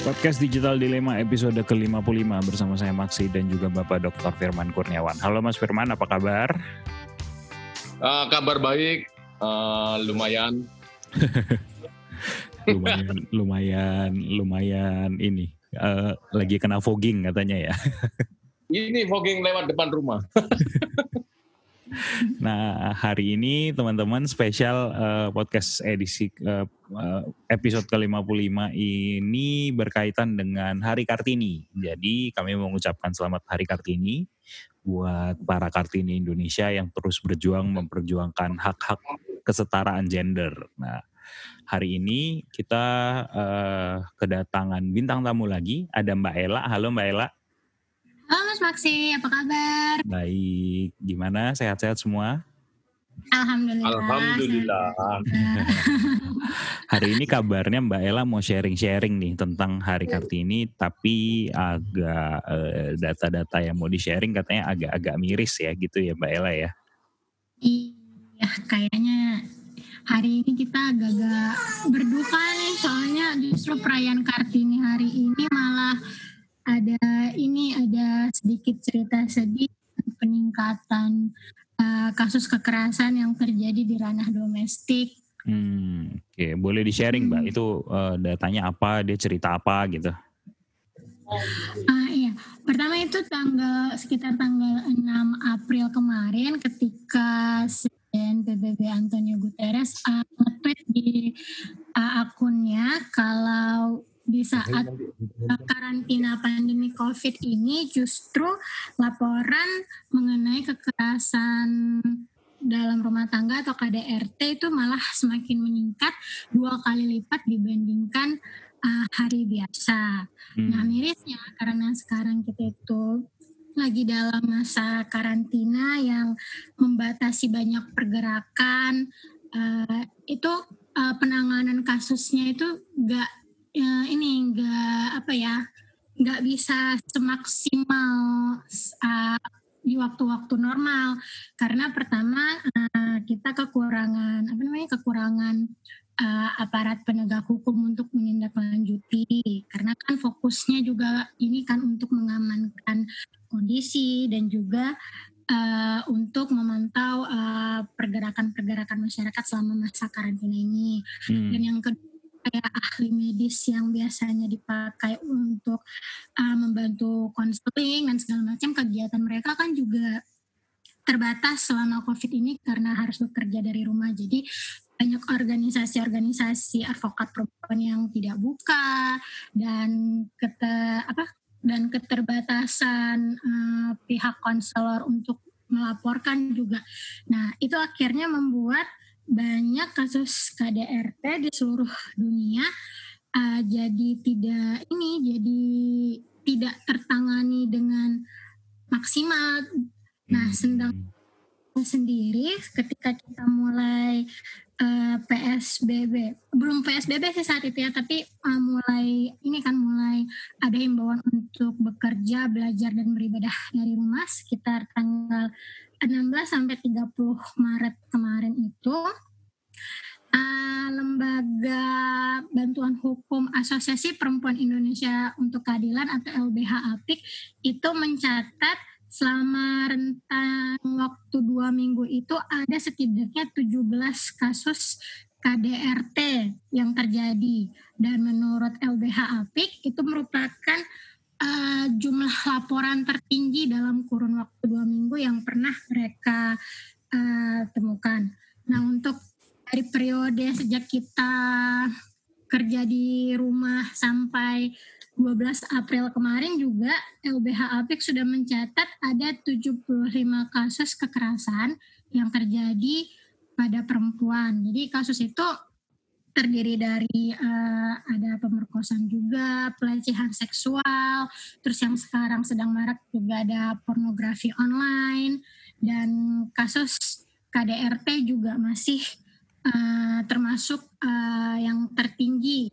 Podcast Digital Dilema episode ke-55 bersama saya Maksi dan juga Bapak Dr. Firman Kurniawan. Halo Mas Firman, apa kabar? Uh, kabar baik, uh, lumayan. lumayan, lumayan, lumayan ini. Uh, lagi kena fogging katanya ya. ini fogging lewat depan rumah. Nah, hari ini teman-teman spesial uh, podcast edisi uh, episode ke-55 ini berkaitan dengan Hari Kartini. Jadi kami mengucapkan selamat Hari Kartini buat para Kartini Indonesia yang terus berjuang memperjuangkan hak-hak kesetaraan gender. Nah, hari ini kita uh, kedatangan bintang tamu lagi, ada Mbak Ella. Halo Mbak Ella. Halo Mas Maksi, apa kabar? Baik, gimana? Sehat-sehat semua? Alhamdulillah. Alhamdulillah. Hari ini kabarnya Mbak Ella mau sharing-sharing nih tentang Hari Kartini, tapi agak eh, data-data yang mau di-sharing katanya agak-agak miris ya gitu ya Mbak Ella ya? Iya, kayaknya hari ini kita agak-agak berduka nih soalnya justru perayaan Kartini hari ini malah ada ini ada sedikit cerita sedih peningkatan uh, kasus kekerasan yang terjadi di ranah domestik. Hmm, oke, okay. boleh di sharing, hmm. mbak. Itu uh, datanya apa? Dia cerita apa gitu? Uh, iya, pertama itu tanggal sekitar tanggal 6 April kemarin ketika Presiden PBB Antonio Guterres uh, nge-tweet di uh, akunnya kalau di saat karantina pandemi COVID ini justru laporan mengenai kekerasan dalam rumah tangga atau KDRT itu malah semakin meningkat dua kali lipat dibandingkan uh, hari biasa. Hmm. Nah mirisnya karena sekarang kita itu lagi dalam masa karantina yang membatasi banyak pergerakan, uh, itu uh, penanganan kasusnya itu gak ya, ini enggak apa ya nggak bisa semaksimal uh, di waktu-waktu normal. Karena pertama uh, kita kekurangan apa namanya kekurangan uh, aparat penegak hukum untuk menindaklanjuti. Karena kan fokusnya juga ini kan untuk mengamankan kondisi dan juga uh, untuk memantau pergerakan-pergerakan uh, masyarakat selama masa karantina ini. Hmm. dan yang kedua kayak ahli medis yang biasanya dipakai untuk uh, membantu konseling dan segala macam kegiatan mereka kan juga terbatas selama COVID ini karena harus bekerja dari rumah. Jadi banyak organisasi-organisasi advokat perempuan yang tidak buka dan kete, apa dan keterbatasan uh, pihak konselor untuk melaporkan juga. Nah, itu akhirnya membuat banyak kasus KDRT di seluruh dunia uh, jadi tidak ini jadi tidak tertangani dengan maksimal. Nah, hmm. sedang sendiri ketika kita mulai uh, eh, PSBB, belum PSBB sih saat itu ya, tapi uh, mulai ini kan mulai ada himbauan untuk bekerja, belajar dan beribadah dari rumah sekitar tanggal 16 sampai 30 Maret kemarin itu uh, lembaga bantuan hukum Asosiasi Perempuan Indonesia untuk Keadilan atau LBH APIK itu mencatat selama rentang waktu dua minggu itu ada setidaknya 17 kasus KDRT yang terjadi. Dan menurut LBH APIK itu merupakan uh, jumlah laporan tertinggi dalam kurun waktu dua minggu yang pernah mereka uh, temukan. Nah untuk dari periode sejak kita kerja di rumah sampai 12 April kemarin juga LBH Apik sudah mencatat ada 75 kasus kekerasan yang terjadi pada perempuan. Jadi kasus itu terdiri dari uh, ada pemerkosaan juga, pelecehan seksual, terus yang sekarang sedang marak juga ada pornografi online dan kasus KDRT juga masih uh, termasuk uh, yang tertinggi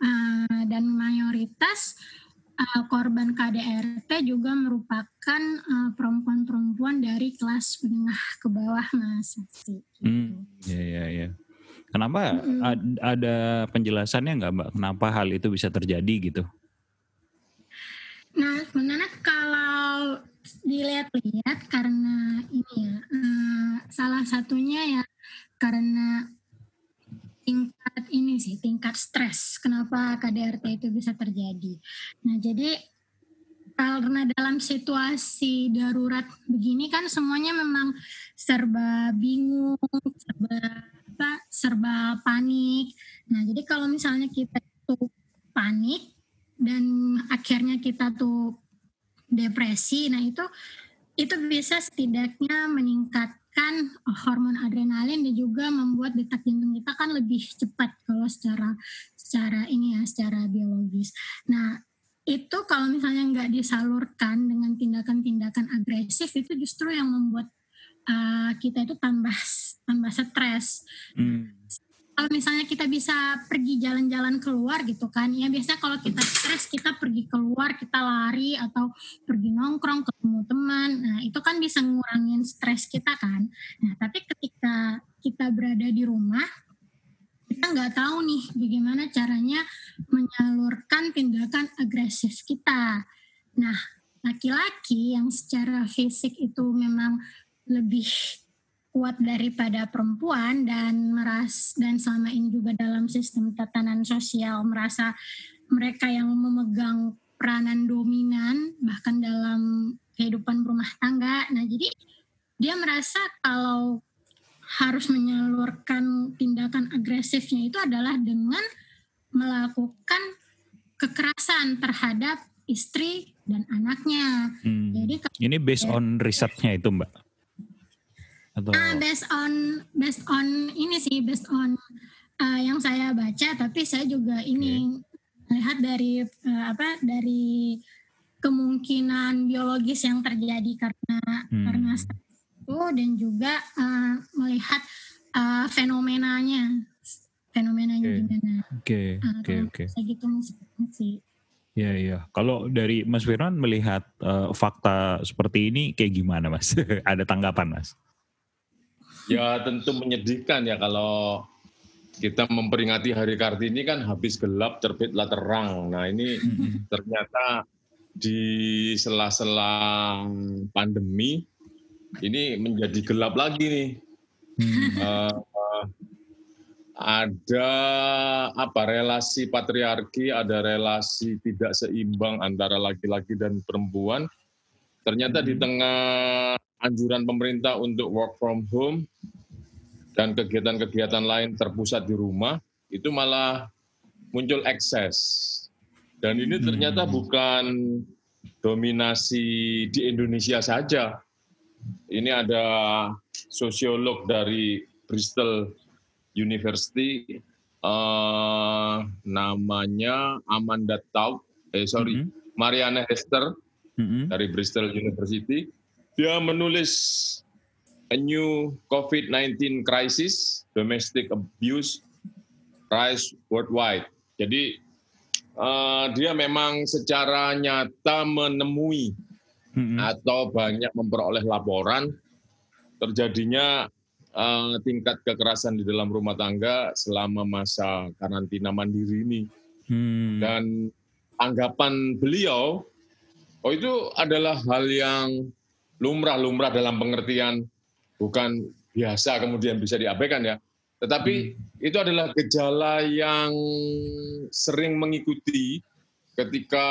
uh, dan mayoritas uh, korban KDRT juga merupakan perempuan-perempuan uh, dari kelas menengah ke bawah mas. Hmm, ya ya ya. Kenapa ad- ada penjelasannya nggak Mbak? Kenapa hal itu bisa terjadi gitu? Nah, sebenarnya kalau dilihat-lihat karena ini ya, eh, salah satunya ya karena tingkat ini sih, tingkat stres. Kenapa KDRT itu bisa terjadi? Nah, jadi karena dalam situasi darurat begini kan semuanya memang serba bingung, serba apa, serba panik. Nah, jadi kalau misalnya kita itu panik dan akhirnya kita tuh depresi, nah itu itu bisa setidaknya meningkatkan hormon adrenalin dan juga membuat detak jantung kita kan lebih cepat kalau secara secara ini ya secara biologis. Nah itu kalau misalnya nggak disalurkan dengan tindakan-tindakan agresif itu justru yang membuat uh, kita itu tambah tambah stres. Hmm. kalau misalnya kita bisa pergi jalan-jalan keluar gitu kan ya biasanya kalau kita stres kita pergi keluar kita lari atau pergi nongkrong ketemu teman. Nah itu kan bisa ngurangin stres kita kan. Nah tapi ketika kita berada di rumah kita nggak tahu nih bagaimana caranya menyalurkan tindakan agresif kita nah laki-laki yang secara fisik itu memang lebih kuat daripada perempuan dan meras dan selama ini juga dalam sistem tatanan sosial merasa mereka yang memegang peranan dominan bahkan dalam kehidupan rumah tangga. Nah, jadi dia merasa kalau harus menyalurkan tindakan agresifnya itu adalah dengan melakukan kekerasan terhadap istri dan anaknya. Hmm. Jadi Ini based on risetnya itu Mbak? Atau Ah, based on based on ini sih based on uh, yang saya baca tapi saya juga ini melihat dari uh, apa dari kemungkinan biologis yang terjadi karena Hmm. karena itu dan juga uh, melihat uh, fenomenanya fenomenanya Oke. gimana Oke, Uh, oke, kalau oke. saya gitu sih Iya, iya. Kalau dari Mas Firman melihat eh, fakta seperti ini kayak gimana Mas? Ada tanggapan Mas? Ya tentu menyedihkan ya kalau kita memperingati Hari Kartini kan habis gelap terbitlah terang. Nah ini ternyata di sela-sela pandemi ini menjadi gelap lagi nih. Eh, eh, ada apa relasi patriarki, ada relasi tidak seimbang antara laki-laki dan perempuan. Ternyata di tengah anjuran pemerintah untuk work from home dan kegiatan-kegiatan lain terpusat di rumah, itu malah muncul ekses. Dan ini ternyata bukan dominasi di Indonesia saja. Ini ada sosiolog dari Bristol University, eh, namanya Amanda Taub, eh sorry, Mhm. Marianne Hester Mhm. dari Bristol University. Dia menulis A New COVID-19 Crisis, Domestic Abuse Rise Worldwide. Jadi eh, dia memang secara nyata menemui Mhm. atau banyak memperoleh laporan terjadinya eh, tingkat kekerasan di dalam rumah tangga selama masa karantina mandiri ini. Hmm. Dan anggapan beliau, oh itu adalah hal yang lumrah-lumrah dalam pengertian bukan biasa kemudian bisa diabaikan ya. Tetapi itu adalah gejala yang sering mengikuti ketika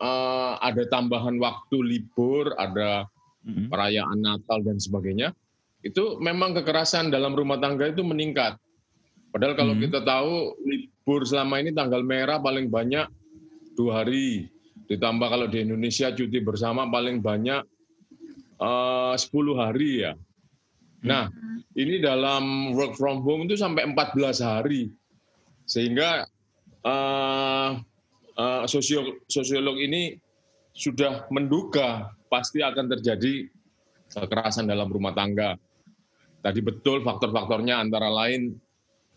eh, ada tambahan waktu libur, ada Mhm. perayaan Natal dan sebagainya. Itu memang kekerasan dalam rumah tangga itu meningkat. Padahal kalau Hmm. kita tahu libur selama ini tanggal merah paling banyak dua hari. Ditambah kalau di Indonesia cuti bersama paling banyak eh, 10 hari ya. Nah, ini dalam work from home itu sampai 14 hari. Sehingga eh, eh, sosio- sosiolog ini sudah menduga pasti akan terjadi kekerasan dalam rumah tangga. Tadi betul faktor-faktornya antara lain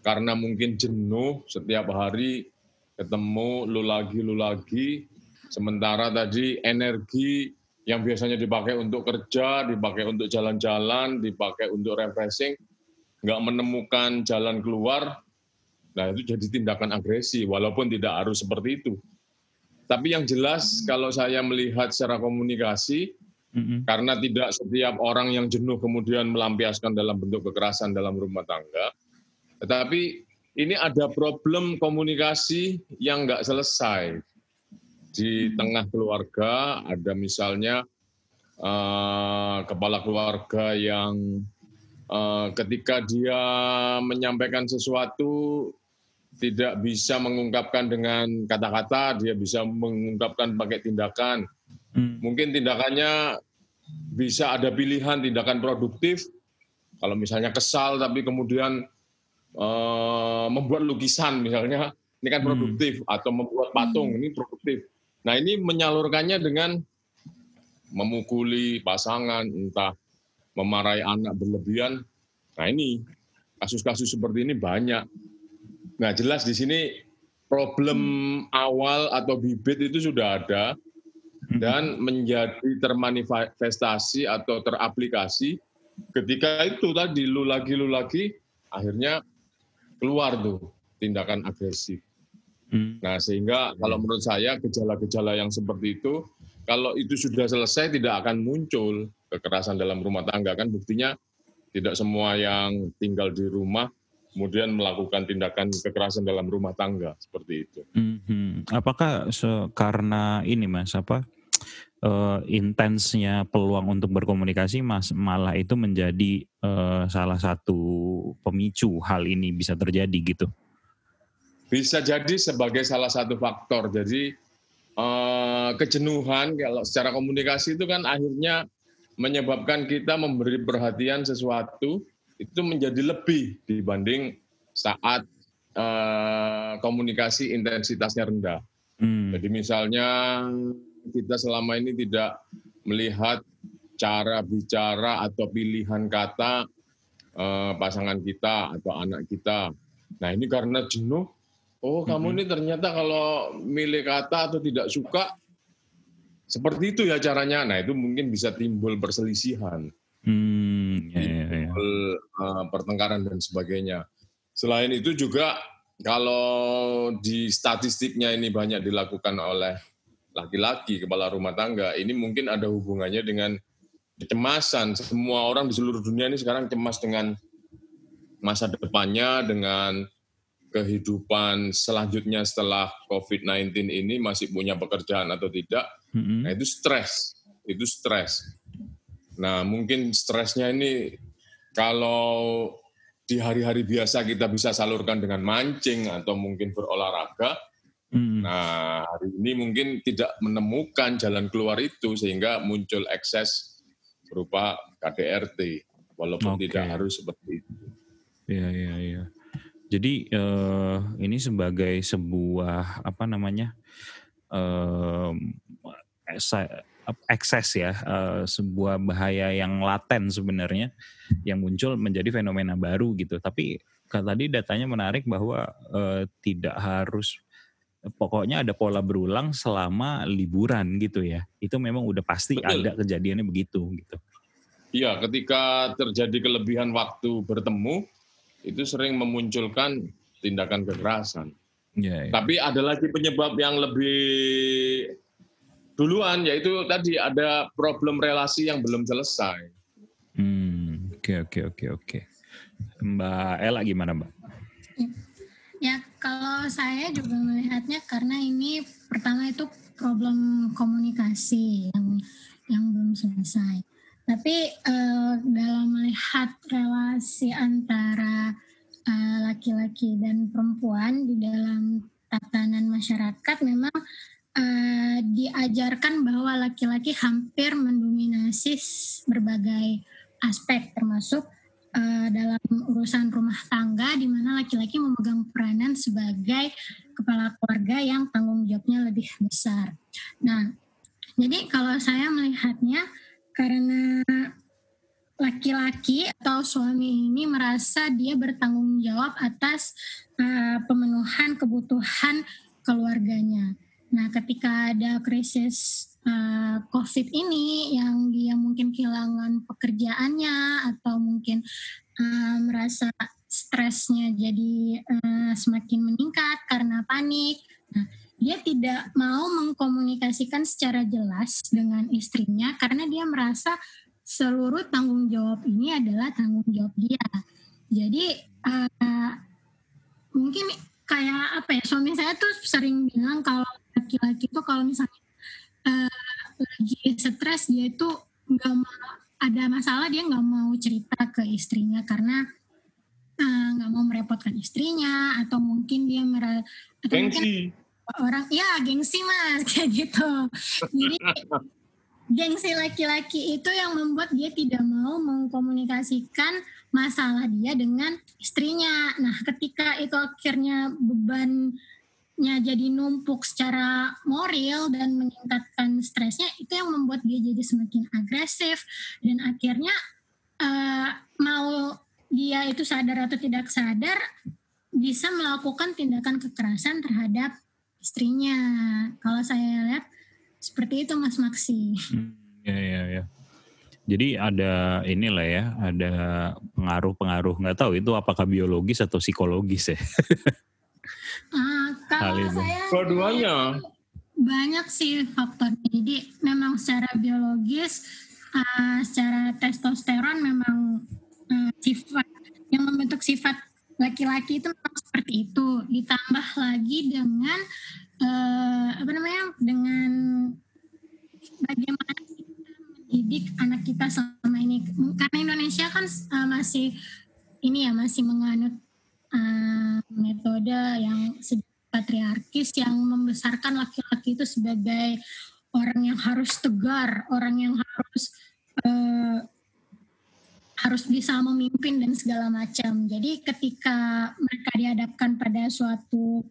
karena mungkin jenuh setiap hari ketemu lu lagi lu lagi sementara tadi energi yang biasanya dipakai untuk kerja, dipakai untuk jalan-jalan, dipakai untuk refreshing nggak menemukan jalan keluar, nah itu jadi tindakan agresi, walaupun tidak harus seperti itu. Tapi yang jelas kalau saya melihat secara komunikasi, mm-hmm. karena tidak setiap orang yang jenuh kemudian melampiaskan dalam bentuk kekerasan dalam rumah tangga, tetapi ini ada problem komunikasi yang nggak selesai di tengah keluarga. Ada misalnya uh, kepala keluarga yang uh, ketika dia menyampaikan sesuatu tidak bisa mengungkapkan dengan kata-kata, dia bisa mengungkapkan pakai tindakan. Hmm. Mungkin tindakannya bisa ada pilihan tindakan produktif. Kalau misalnya kesal tapi kemudian uh, membuat lukisan misalnya, ini kan hmm. produktif hmm. atau membuat patung ini produktif. Nah ini menyalurkannya dengan memukuli pasangan, entah memarahi anak berlebihan. Nah ini kasus-kasus seperti ini banyak. Nah, jelas di sini problem awal atau bibit itu sudah ada hmm. dan menjadi termanifestasi atau teraplikasi ketika itu tadi lu lagi lu lagi akhirnya keluar tuh tindakan agresif. Hmm. Nah, sehingga kalau menurut saya gejala-gejala yang seperti itu kalau itu sudah selesai tidak akan muncul kekerasan dalam rumah tangga kan buktinya tidak semua yang tinggal di rumah kemudian melakukan tindakan kekerasan dalam rumah tangga seperti itu. Mm-hmm. Apakah karena ini mas apa uh, intensnya peluang untuk berkomunikasi mas malah itu menjadi uh, salah satu pemicu hal ini bisa terjadi gitu? Bisa jadi sebagai salah satu faktor. Jadi uh, kejenuhan kalau secara komunikasi itu kan akhirnya menyebabkan kita memberi perhatian sesuatu itu menjadi lebih dibanding saat uh, komunikasi intensitasnya rendah. Hmm. Jadi misalnya kita selama ini tidak melihat cara bicara atau pilihan kata uh, pasangan kita atau anak kita. Nah ini karena jenuh, oh kamu hmm. ini ternyata kalau milih kata atau tidak suka seperti itu ya caranya. Nah itu mungkin bisa timbul perselisihan. Hmm, ya, ya, ya. Uh, pertengkaran dan sebagainya. Selain itu juga kalau di statistiknya ini banyak dilakukan oleh laki-laki kepala rumah tangga, ini mungkin ada hubungannya dengan kecemasan. Semua orang di seluruh dunia ini sekarang cemas dengan masa depannya, dengan kehidupan selanjutnya setelah COVID-19 ini masih punya pekerjaan atau tidak. Mm -hmm. Nah itu stres, itu stres. Nah, mungkin stresnya ini kalau di hari-hari biasa kita bisa salurkan dengan mancing atau mungkin berolahraga. Hmm. Nah, hari ini mungkin tidak menemukan jalan keluar itu sehingga muncul ekses berupa KDRT, walaupun okay. tidak harus seperti itu. Iya, iya, iya. Jadi uh, ini sebagai sebuah apa namanya uh, ekses ya uh, sebuah bahaya yang laten sebenarnya yang muncul menjadi fenomena baru gitu. Tapi tadi datanya menarik bahwa uh, tidak harus pokoknya ada pola berulang selama liburan gitu ya. Itu memang udah pasti Betul. ada kejadiannya begitu gitu. Iya, ketika terjadi kelebihan waktu bertemu itu sering memunculkan tindakan kekerasan. Ya, ya. Tapi ada lagi penyebab yang lebih duluan yaitu tadi ada problem relasi yang belum selesai. Hmm, oke oke oke oke. Mbak Ella gimana Mbak? Ya, kalau saya juga melihatnya karena ini pertama itu problem komunikasi yang yang belum selesai. Tapi eh, dalam melihat relasi antara eh, laki-laki eh, dan perempuan di dalam tatanan masyarakat memang uh, diajarkan bahwa laki-laki hampir mendominasi berbagai aspek termasuk uh, dalam urusan rumah tangga di mana laki-laki memegang peranan sebagai kepala keluarga yang tanggung jawabnya lebih besar. Nah, jadi kalau saya melihatnya karena laki-laki atau suami ini merasa dia bertanggung jawab atas uh, pemenuhan kebutuhan keluarganya Nah, ketika ada krisis uh, COVID ini yang dia mungkin kehilangan pekerjaannya atau mungkin uh, merasa stresnya jadi uh, semakin meningkat karena panik. Nah, dia tidak mau mengkomunikasikan secara jelas dengan istrinya karena dia merasa seluruh tanggung jawab ini adalah tanggung jawab dia. Jadi uh, mungkin kayak apa ya suami saya tuh sering bilang kalau laki-laki itu kalau misalnya uh, lagi stres dia itu nggak mau ada masalah dia nggak mau cerita ke istrinya karena eh, nggak uh, mau merepotkan istrinya atau mungkin dia mer atau mungkin orang ya gengsi mas kayak gitu. Jadi gengsi laki-laki itu yang membuat dia tidak mau mengkomunikasikan masalah dia dengan istrinya. Nah ketika itu akhirnya beban nya jadi numpuk secara moral dan meningkatkan stresnya itu yang membuat dia jadi semakin agresif dan akhirnya uh, mau dia itu sadar atau tidak sadar bisa melakukan tindakan kekerasan terhadap istrinya. Kalau saya lihat seperti itu Mas Maksi. Hmm, ya ya ya. Jadi ada inilah ya, ada pengaruh-pengaruh nggak tahu itu apakah biologis atau psikologis ya. Uh, kalau saya keduanya banyak sih faktornya. Jadi memang secara biologis, uh, secara testosteron memang uh, sifat yang membentuk sifat laki-laki itu memang seperti itu. Ditambah lagi dengan uh, apa namanya? Dengan bagaimana kita mendidik anak kita selama ini. Karena Indonesia kan uh, masih ini ya masih menganut uh, metode yang patriarkis yang membesarkan laki-laki itu sebagai orang yang harus tegar, orang yang harus uh, harus bisa memimpin dan segala macam. Jadi ketika mereka dihadapkan pada suatu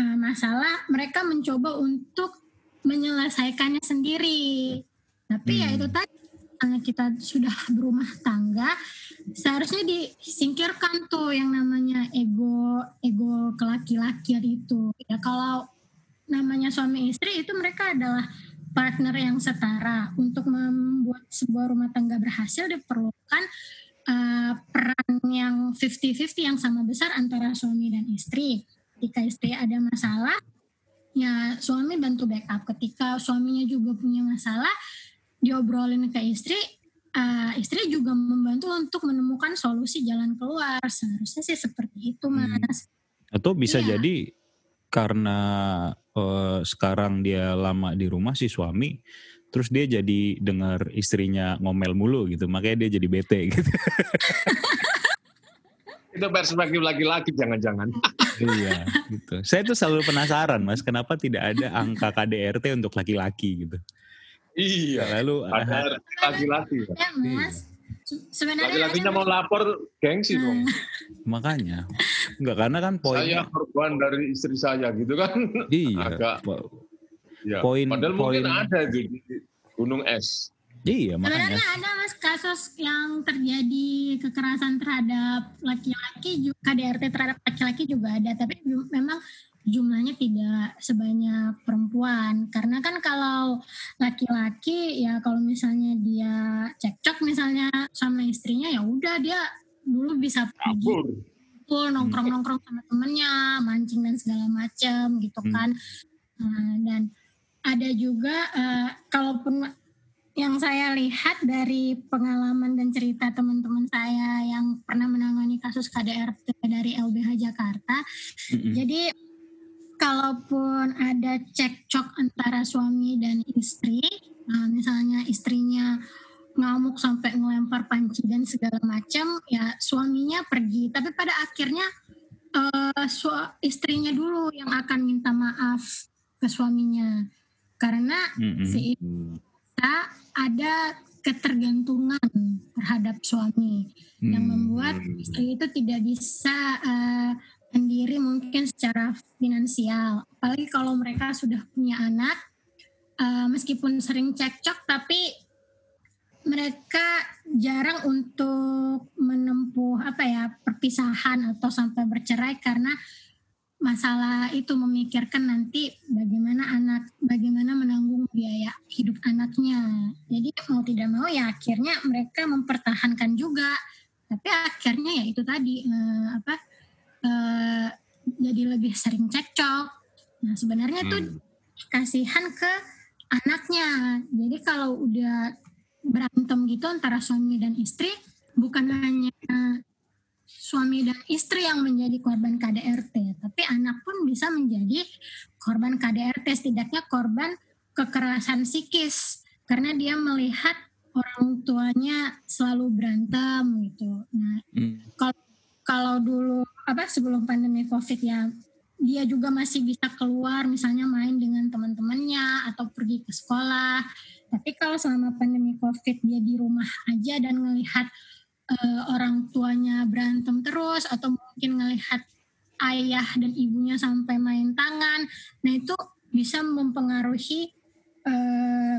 uh, masalah, mereka mencoba untuk menyelesaikannya sendiri. Tapi hmm. ya itu tadi kita sudah berumah tangga, seharusnya disingkirkan tuh yang namanya ego ego kelaki-lakian itu. Ya kalau namanya suami istri itu mereka adalah partner yang setara. Untuk membuat sebuah rumah tangga berhasil diperlukan uh, peran yang 50-50 yang sama besar antara suami dan istri. Ketika istri ada masalah, ya suami bantu backup. Ketika suaminya juga punya masalah, diobrolin ke istri, uh, istri juga membantu untuk menemukan solusi jalan keluar. Seharusnya sih seperti itu, hmm. Mas. Hmm. Atau bisa iya. jadi karena uh, sekarang dia lama di rumah si suami, terus dia jadi dengar istrinya ngomel mulu gitu, makanya dia jadi bete gitu. itu perspektif laki-laki jangan-jangan. iya, gitu. Saya tuh selalu penasaran, Mas, kenapa tidak ada angka KDRT untuk laki-laki gitu. Iya. Lalu ada laki-laki. Ya, Mas. Sebenarnya laki-lakinya mau lapor gengsi hmm. dong. Makanya. Enggak karena kan poinnya saya korban dari istri saya gitu kan. Iya. Agak ya. Poin padahal poin, mungkin ada di Gunung Es. Iya, makanya. Sebenarnya ada mas kasus yang terjadi kekerasan terhadap laki-laki juga KDRT terhadap laki-laki juga ada, tapi memang jumlahnya tidak sebanyak perempuan karena kan kalau laki-laki ya kalau misalnya dia cekcok misalnya sama istrinya ya udah dia dulu bisa pergi full nongkrong nongkrong sama temennya mancing dan segala macam gitu hmm. kan nah, dan ada juga uh, kalaupun yang saya lihat dari pengalaman dan cerita teman-teman saya yang pernah menangani kasus KDRT dari LBH Jakarta. Mm-hmm. Jadi kalaupun ada cekcok antara suami dan istri, nah misalnya istrinya ngamuk sampai ngelempar panci dan segala macam, ya suaminya pergi. Tapi pada akhirnya uh, istrinya dulu yang akan minta maaf ke suaminya, karena mm-hmm. si kita ada ketergantungan terhadap suami mm-hmm. yang membuat istri itu tidak bisa uh, sendiri mungkin secara finansial. Apalagi kalau mereka sudah punya anak, uh, meskipun sering cekcok, tapi mereka jarang untuk menempuh apa ya perpisahan atau sampai bercerai karena masalah itu memikirkan nanti bagaimana anak bagaimana menanggung biaya hidup anaknya jadi mau tidak mau ya akhirnya mereka mempertahankan juga tapi akhirnya ya itu tadi eh, apa eh, jadi lebih sering cekcok nah sebenarnya hmm. kasihan ke anaknya jadi kalau udah berantem gitu antara suami dan istri bukan hanya suami dan istri yang menjadi korban KDRT, tapi anak pun bisa menjadi korban KDRT, setidaknya korban kekerasan psikis karena dia melihat orang tuanya selalu berantem gitu. Nah, hmm. kalau kalau dulu apa sebelum pandemi Covid ya dia juga masih bisa keluar misalnya main dengan teman-temannya atau pergi ke sekolah. Tapi kalau selama pandemi Covid dia di rumah aja dan melihat uh, orang tuanya berantem terus atau mungkin ngelihat ayah dan ibunya sampai main tangan. Nah itu bisa mempengaruhi uh,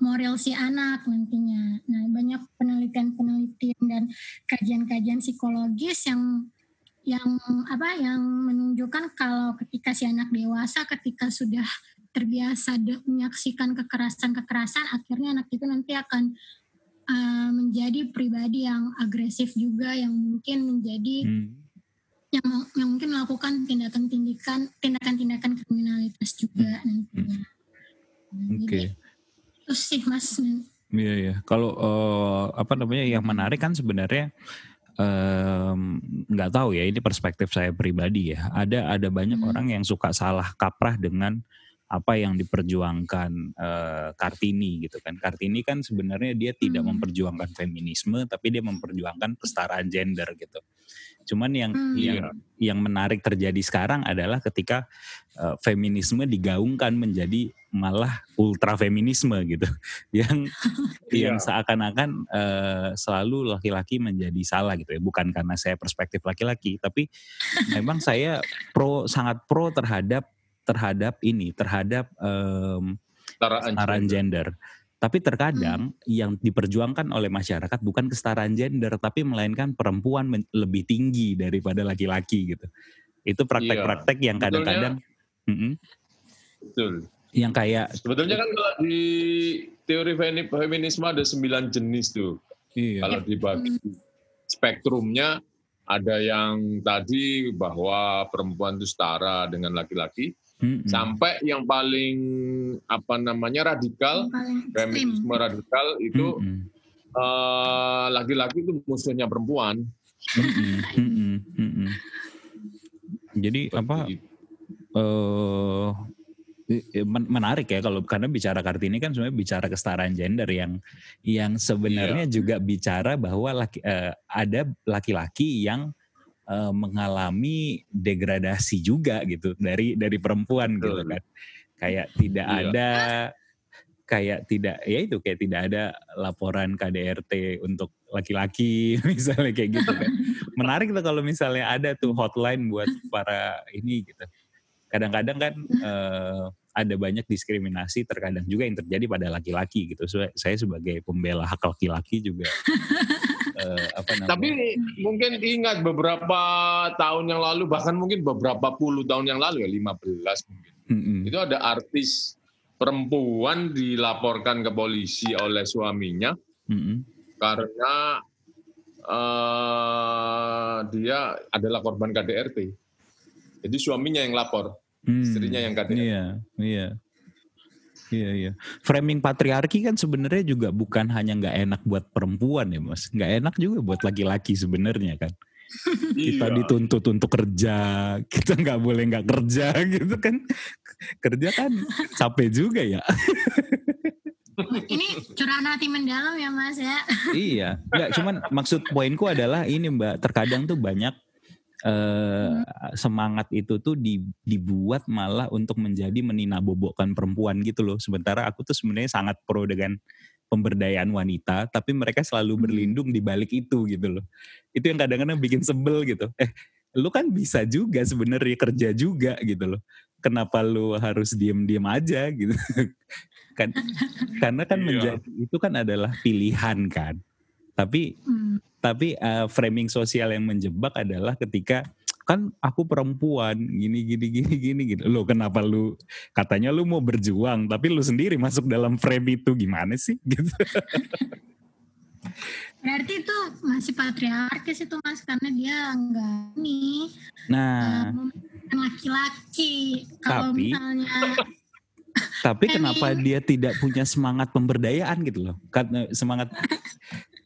moral si anak nantinya. Nah banyak penelitian-penelitian dan kajian-kajian psikologis yang yang apa yang menunjukkan kalau ketika si anak dewasa ketika sudah terbiasa menyaksikan kekerasan-kekerasan akhirnya anak itu nanti akan uh, menjadi pribadi yang agresif juga yang mungkin menjadi hmm. yang yang mungkin melakukan tindakan-tindakan tindakan-tindakan kriminalitas juga hmm. nantinya. Hmm. Oke. Okay. Terus sih Mas. Iya ya. Kalau uh, apa namanya yang menarik kan sebenarnya nggak um, tahu ya ini perspektif saya pribadi ya. Ada ada banyak hmm. orang yang suka salah kaprah dengan apa yang diperjuangkan uh, Kartini gitu kan. Kartini kan sebenarnya dia tidak hmm. memperjuangkan feminisme tapi dia memperjuangkan kesetaraan gender gitu. Cuman yang hmm. yang yang menarik terjadi sekarang adalah ketika uh, feminisme digaungkan menjadi malah ultra feminisme gitu. Yang yeah. yang seakan-akan uh, selalu laki-laki menjadi salah gitu ya. Bukan karena saya perspektif laki-laki tapi memang saya pro sangat pro terhadap terhadap ini, terhadap um, kesetaraan gender. Tapi terkadang hmm. yang diperjuangkan oleh masyarakat bukan kesetaraan gender, tapi melainkan perempuan lebih tinggi daripada laki-laki gitu. Itu praktek-praktek yang kadang-kadang, betul. Yang kayak sebetulnya kan kalau di teori feminisme ada sembilan jenis tuh. Iya. Kalau dibagi spektrumnya ada yang tadi bahwa perempuan itu setara dengan laki-laki, hmm. sampai yang paling apa namanya radikal feminisme radikal itu hmm. uh, laki-laki itu musuhnya perempuan hmm. Hmm. jadi Seperti apa uh, menarik ya kalau karena bicara kartini kan sebenarnya bicara kesetaraan gender yang yang sebenarnya yeah. juga bicara bahwa laki, uh, ada laki-laki yang uh, mengalami degradasi juga gitu dari dari perempuan gitu kan. Kayak tidak iya. ada kayak tidak ya itu kayak tidak ada laporan KDRT untuk laki-laki misalnya kayak gitu kan. Menarik tuh kalau misalnya ada tuh hotline buat para ini gitu. Kadang-kadang kan uh, ada banyak diskriminasi terkadang juga yang terjadi pada laki-laki gitu. Saya sebagai pembela hak laki-laki juga uh, apa namanya? Tapi mungkin ingat beberapa tahun yang lalu, bahkan mungkin beberapa puluh tahun yang lalu ya, 15 mungkin. Mm -hmm. Itu ada artis perempuan dilaporkan ke polisi oleh suaminya mm -hmm. karena uh, dia adalah korban KDRT. Jadi suaminya yang lapor, mm, istrinya yang KDRT. Iya, iya. Iya iya. Framing patriarki kan sebenarnya juga bukan hanya nggak enak buat perempuan ya mas, nggak enak juga buat laki-laki sebenarnya kan. kita iya. dituntut untuk kerja, kita nggak boleh nggak kerja gitu kan. Kerja kan capek juga ya. ini curahan hati mendalam ya mas ya. iya, nggak cuman maksud poinku adalah ini mbak, terkadang tuh banyak Uh, semangat itu tuh dibuat malah untuk menjadi menina bobokkan perempuan gitu loh. Sementara aku tuh sebenarnya sangat pro dengan pemberdayaan wanita, tapi mereka selalu hmm. berlindung di balik itu gitu loh. Itu yang kadang-kadang bikin sebel gitu. Eh, lu kan bisa juga sebenarnya kerja juga gitu loh. Kenapa lu harus diem-diem aja gitu? kan karena kan iya. menjadi itu kan adalah pilihan kan. Tapi hmm. tapi uh, framing sosial yang menjebak adalah ketika kan aku perempuan gini gini gini gini gitu. Lo kenapa lu katanya lu mau berjuang tapi lu sendiri masuk dalam frame itu gimana sih? Gitu. Berarti itu masih patriarkis itu mas karena dia enggak nih nah. uh, laki-laki. Kalau misalnya tapi Kan kenapa dia tidak punya semangat pemberdayaan gitu loh? Karena semangat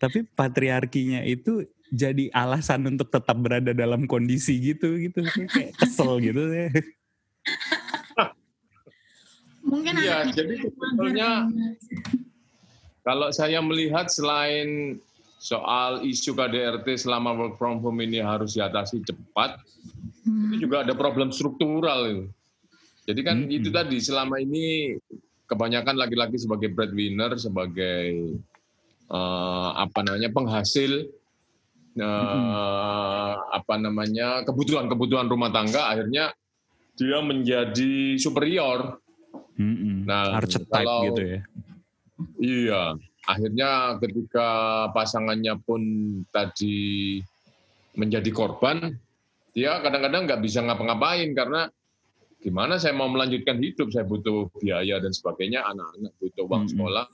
tapi patriarkinya itu jadi alasan untuk tetap berada dalam kondisi gitu gitu kayak kesel gitu ya mungkin anaknya jadi sebetulnya Kalau saya melihat selain soal isu KDRT selama work from home ini harus diatasi cepat, Hmm. itu juga ada problem struktural. itu. Jadi kan Mm-mm. itu tadi selama ini kebanyakan laki-laki sebagai breadwinner, sebagai eh, apa namanya penghasil eh, apa namanya kebutuhan-kebutuhan rumah tangga, akhirnya dia menjadi superior. Mm-mm. Nah, archetype kalau- gitu ya Iya, akhirnya ketika pasangannya pun tadi menjadi korban, dia kadang-kadang nggak bisa ngapa-ngapain karena gimana saya mau melanjutkan hidup, saya butuh biaya dan sebagainya, anak-anak butuh uang sekolah,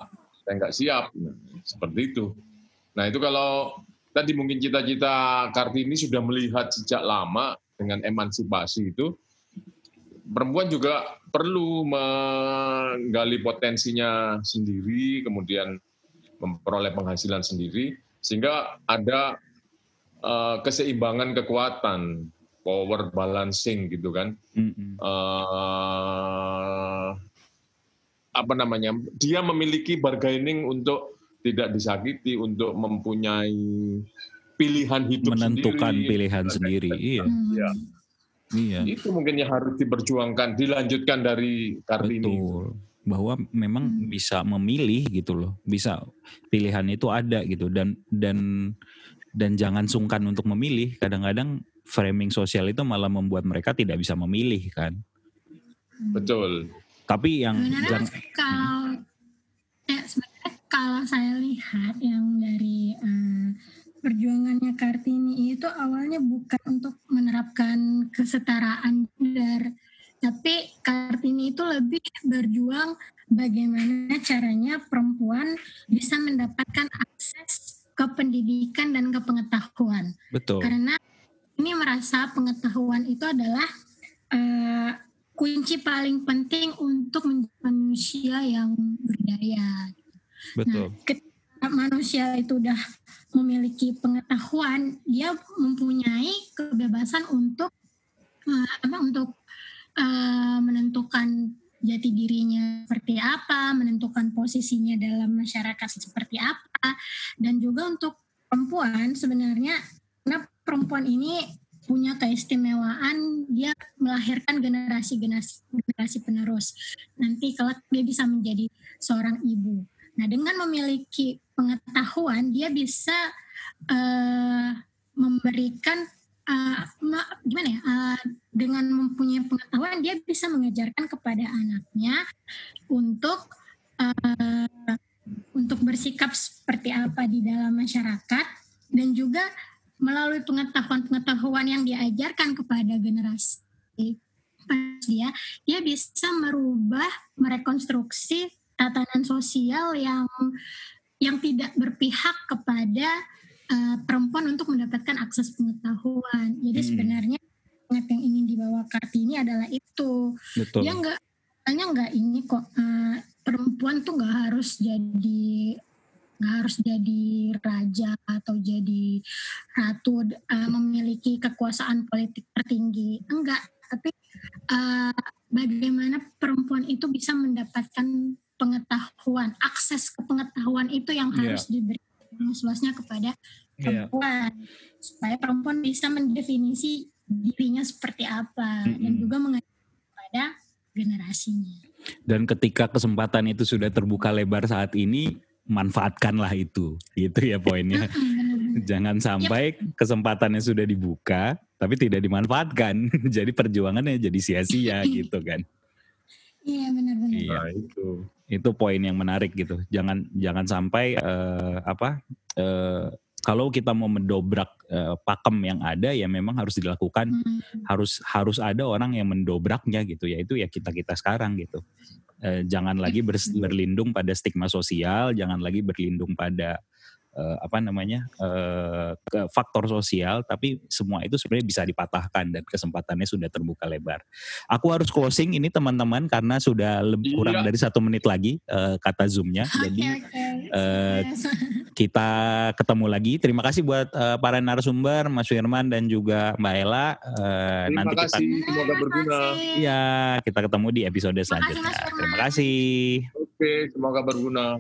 saya nggak siap, seperti itu. Nah itu kalau tadi mungkin cita-cita Kartini sudah melihat sejak lama dengan emansipasi itu, perempuan juga perlu menggali potensinya sendiri, kemudian memperoleh penghasilan sendiri, sehingga ada eh, keseimbangan kekuatan, power balancing gitu kan. Mm-mm. Eh, apa namanya? Dia memiliki bargaining untuk tidak disakiti, untuk mempunyai pilihan hidup menentukan sendiri. pilihan sendiri iya Hmm. Iya. iya Itu mungkin yang harus diperjuangkan, dilanjutkan dari Kartini. betul bahwa memang Hmm. bisa memilih gitu loh bisa pilihan itu ada gitu dan dan dan jangan sungkan untuk memilih kadang-kadang framing sosial itu malah membuat mereka tidak bisa memilih kan Betul. Tapi yang Sebenarnya jang- kalau ya, sebenarnya kalau saya lihat yang dari eh, perjuangannya Kartini itu awalnya bukan untuk menerapkan kesetaraan gender, tapi Kartini itu lebih berjuang bagaimana caranya perempuan bisa mendapatkan akses ke pendidikan dan ke pengetahuan. Betul. Karena ini merasa pengetahuan itu adalah eh, kunci paling penting untuk menjadi manusia yang berdaya. betul Nah, ketika manusia itu udah memiliki pengetahuan, dia mempunyai kebebasan untuk eh, apa untuk eh, menentukan jati dirinya seperti apa, menentukan posisinya dalam masyarakat seperti apa, dan juga untuk perempuan sebenarnya karena perempuan ini punya keistimewaan dia melahirkan generasi generasi generasi penerus. Nanti kelak dia bisa menjadi seorang ibu. Nah dengan memiliki pengetahuan dia bisa eh, memberikan ma- gimana ya eh, dengan mempunyai pengetahuan dia bisa mengajarkan kepada anaknya untuk eh, untuk bersikap seperti apa di dalam masyarakat dan juga melalui pengetahuan-pengetahuan yang diajarkan kepada generasi dia dia bisa merubah merekonstruksi tatanan sosial yang yang tidak berpihak kepada eh, perempuan untuk mendapatkan akses pengetahuan. Jadi Hmm. sebenarnya yang ingin dibawa Kartini adalah itu. betul Dia nggak hanya nggak ini kok eh, perempuan tuh nggak harus jadi nggak harus jadi raja atau jadi ratu eh, memiliki kekuasaan politik tertinggi enggak tapi eh, bagaimana perempuan itu bisa mendapatkan pengetahuan akses ke pengetahuan itu yang Iya. harus diberikan luasnya kepada Iya. perempuan supaya perempuan bisa mendefinisi dirinya seperti apa dan Mm-mm. juga mengajar kepada generasinya. dan ketika kesempatan itu sudah terbuka lebar saat ini manfaatkanlah itu. Gitu ya poinnya. Jangan sampai kesempatannya sudah dibuka tapi tidak dimanfaatkan. Jadi perjuangannya jadi sia-sia gitu kan. Iya benar-benar. Iya. Nah, itu. itu poin yang menarik gitu. Jangan jangan sampai eh, apa eh, kalau kita mau mendobrak uh, pakem yang ada ya memang harus dilakukan. Hmm. harus harus ada orang yang mendobraknya gitu ya. Itu ya kita kita sekarang gitu uh, jangan lagi ber, berlindung pada stigma sosial jangan lagi berlindung pada uh, apa namanya uh, ke faktor sosial tapi semua itu sebenarnya bisa dipatahkan dan kesempatannya sudah terbuka lebar aku harus closing ini teman-teman karena sudah lebih iya. kurang dari satu menit lagi uh, kata zoomnya jadi okay. Uh, kita ketemu lagi. Terima kasih buat uh, para narasumber, Mas Firman dan juga Mbak Ella. Uh, Terima nanti kasih, kita, semoga berguna. Iya, kita ketemu di episode selanjutnya. Terima kasih. Oke, semoga berguna.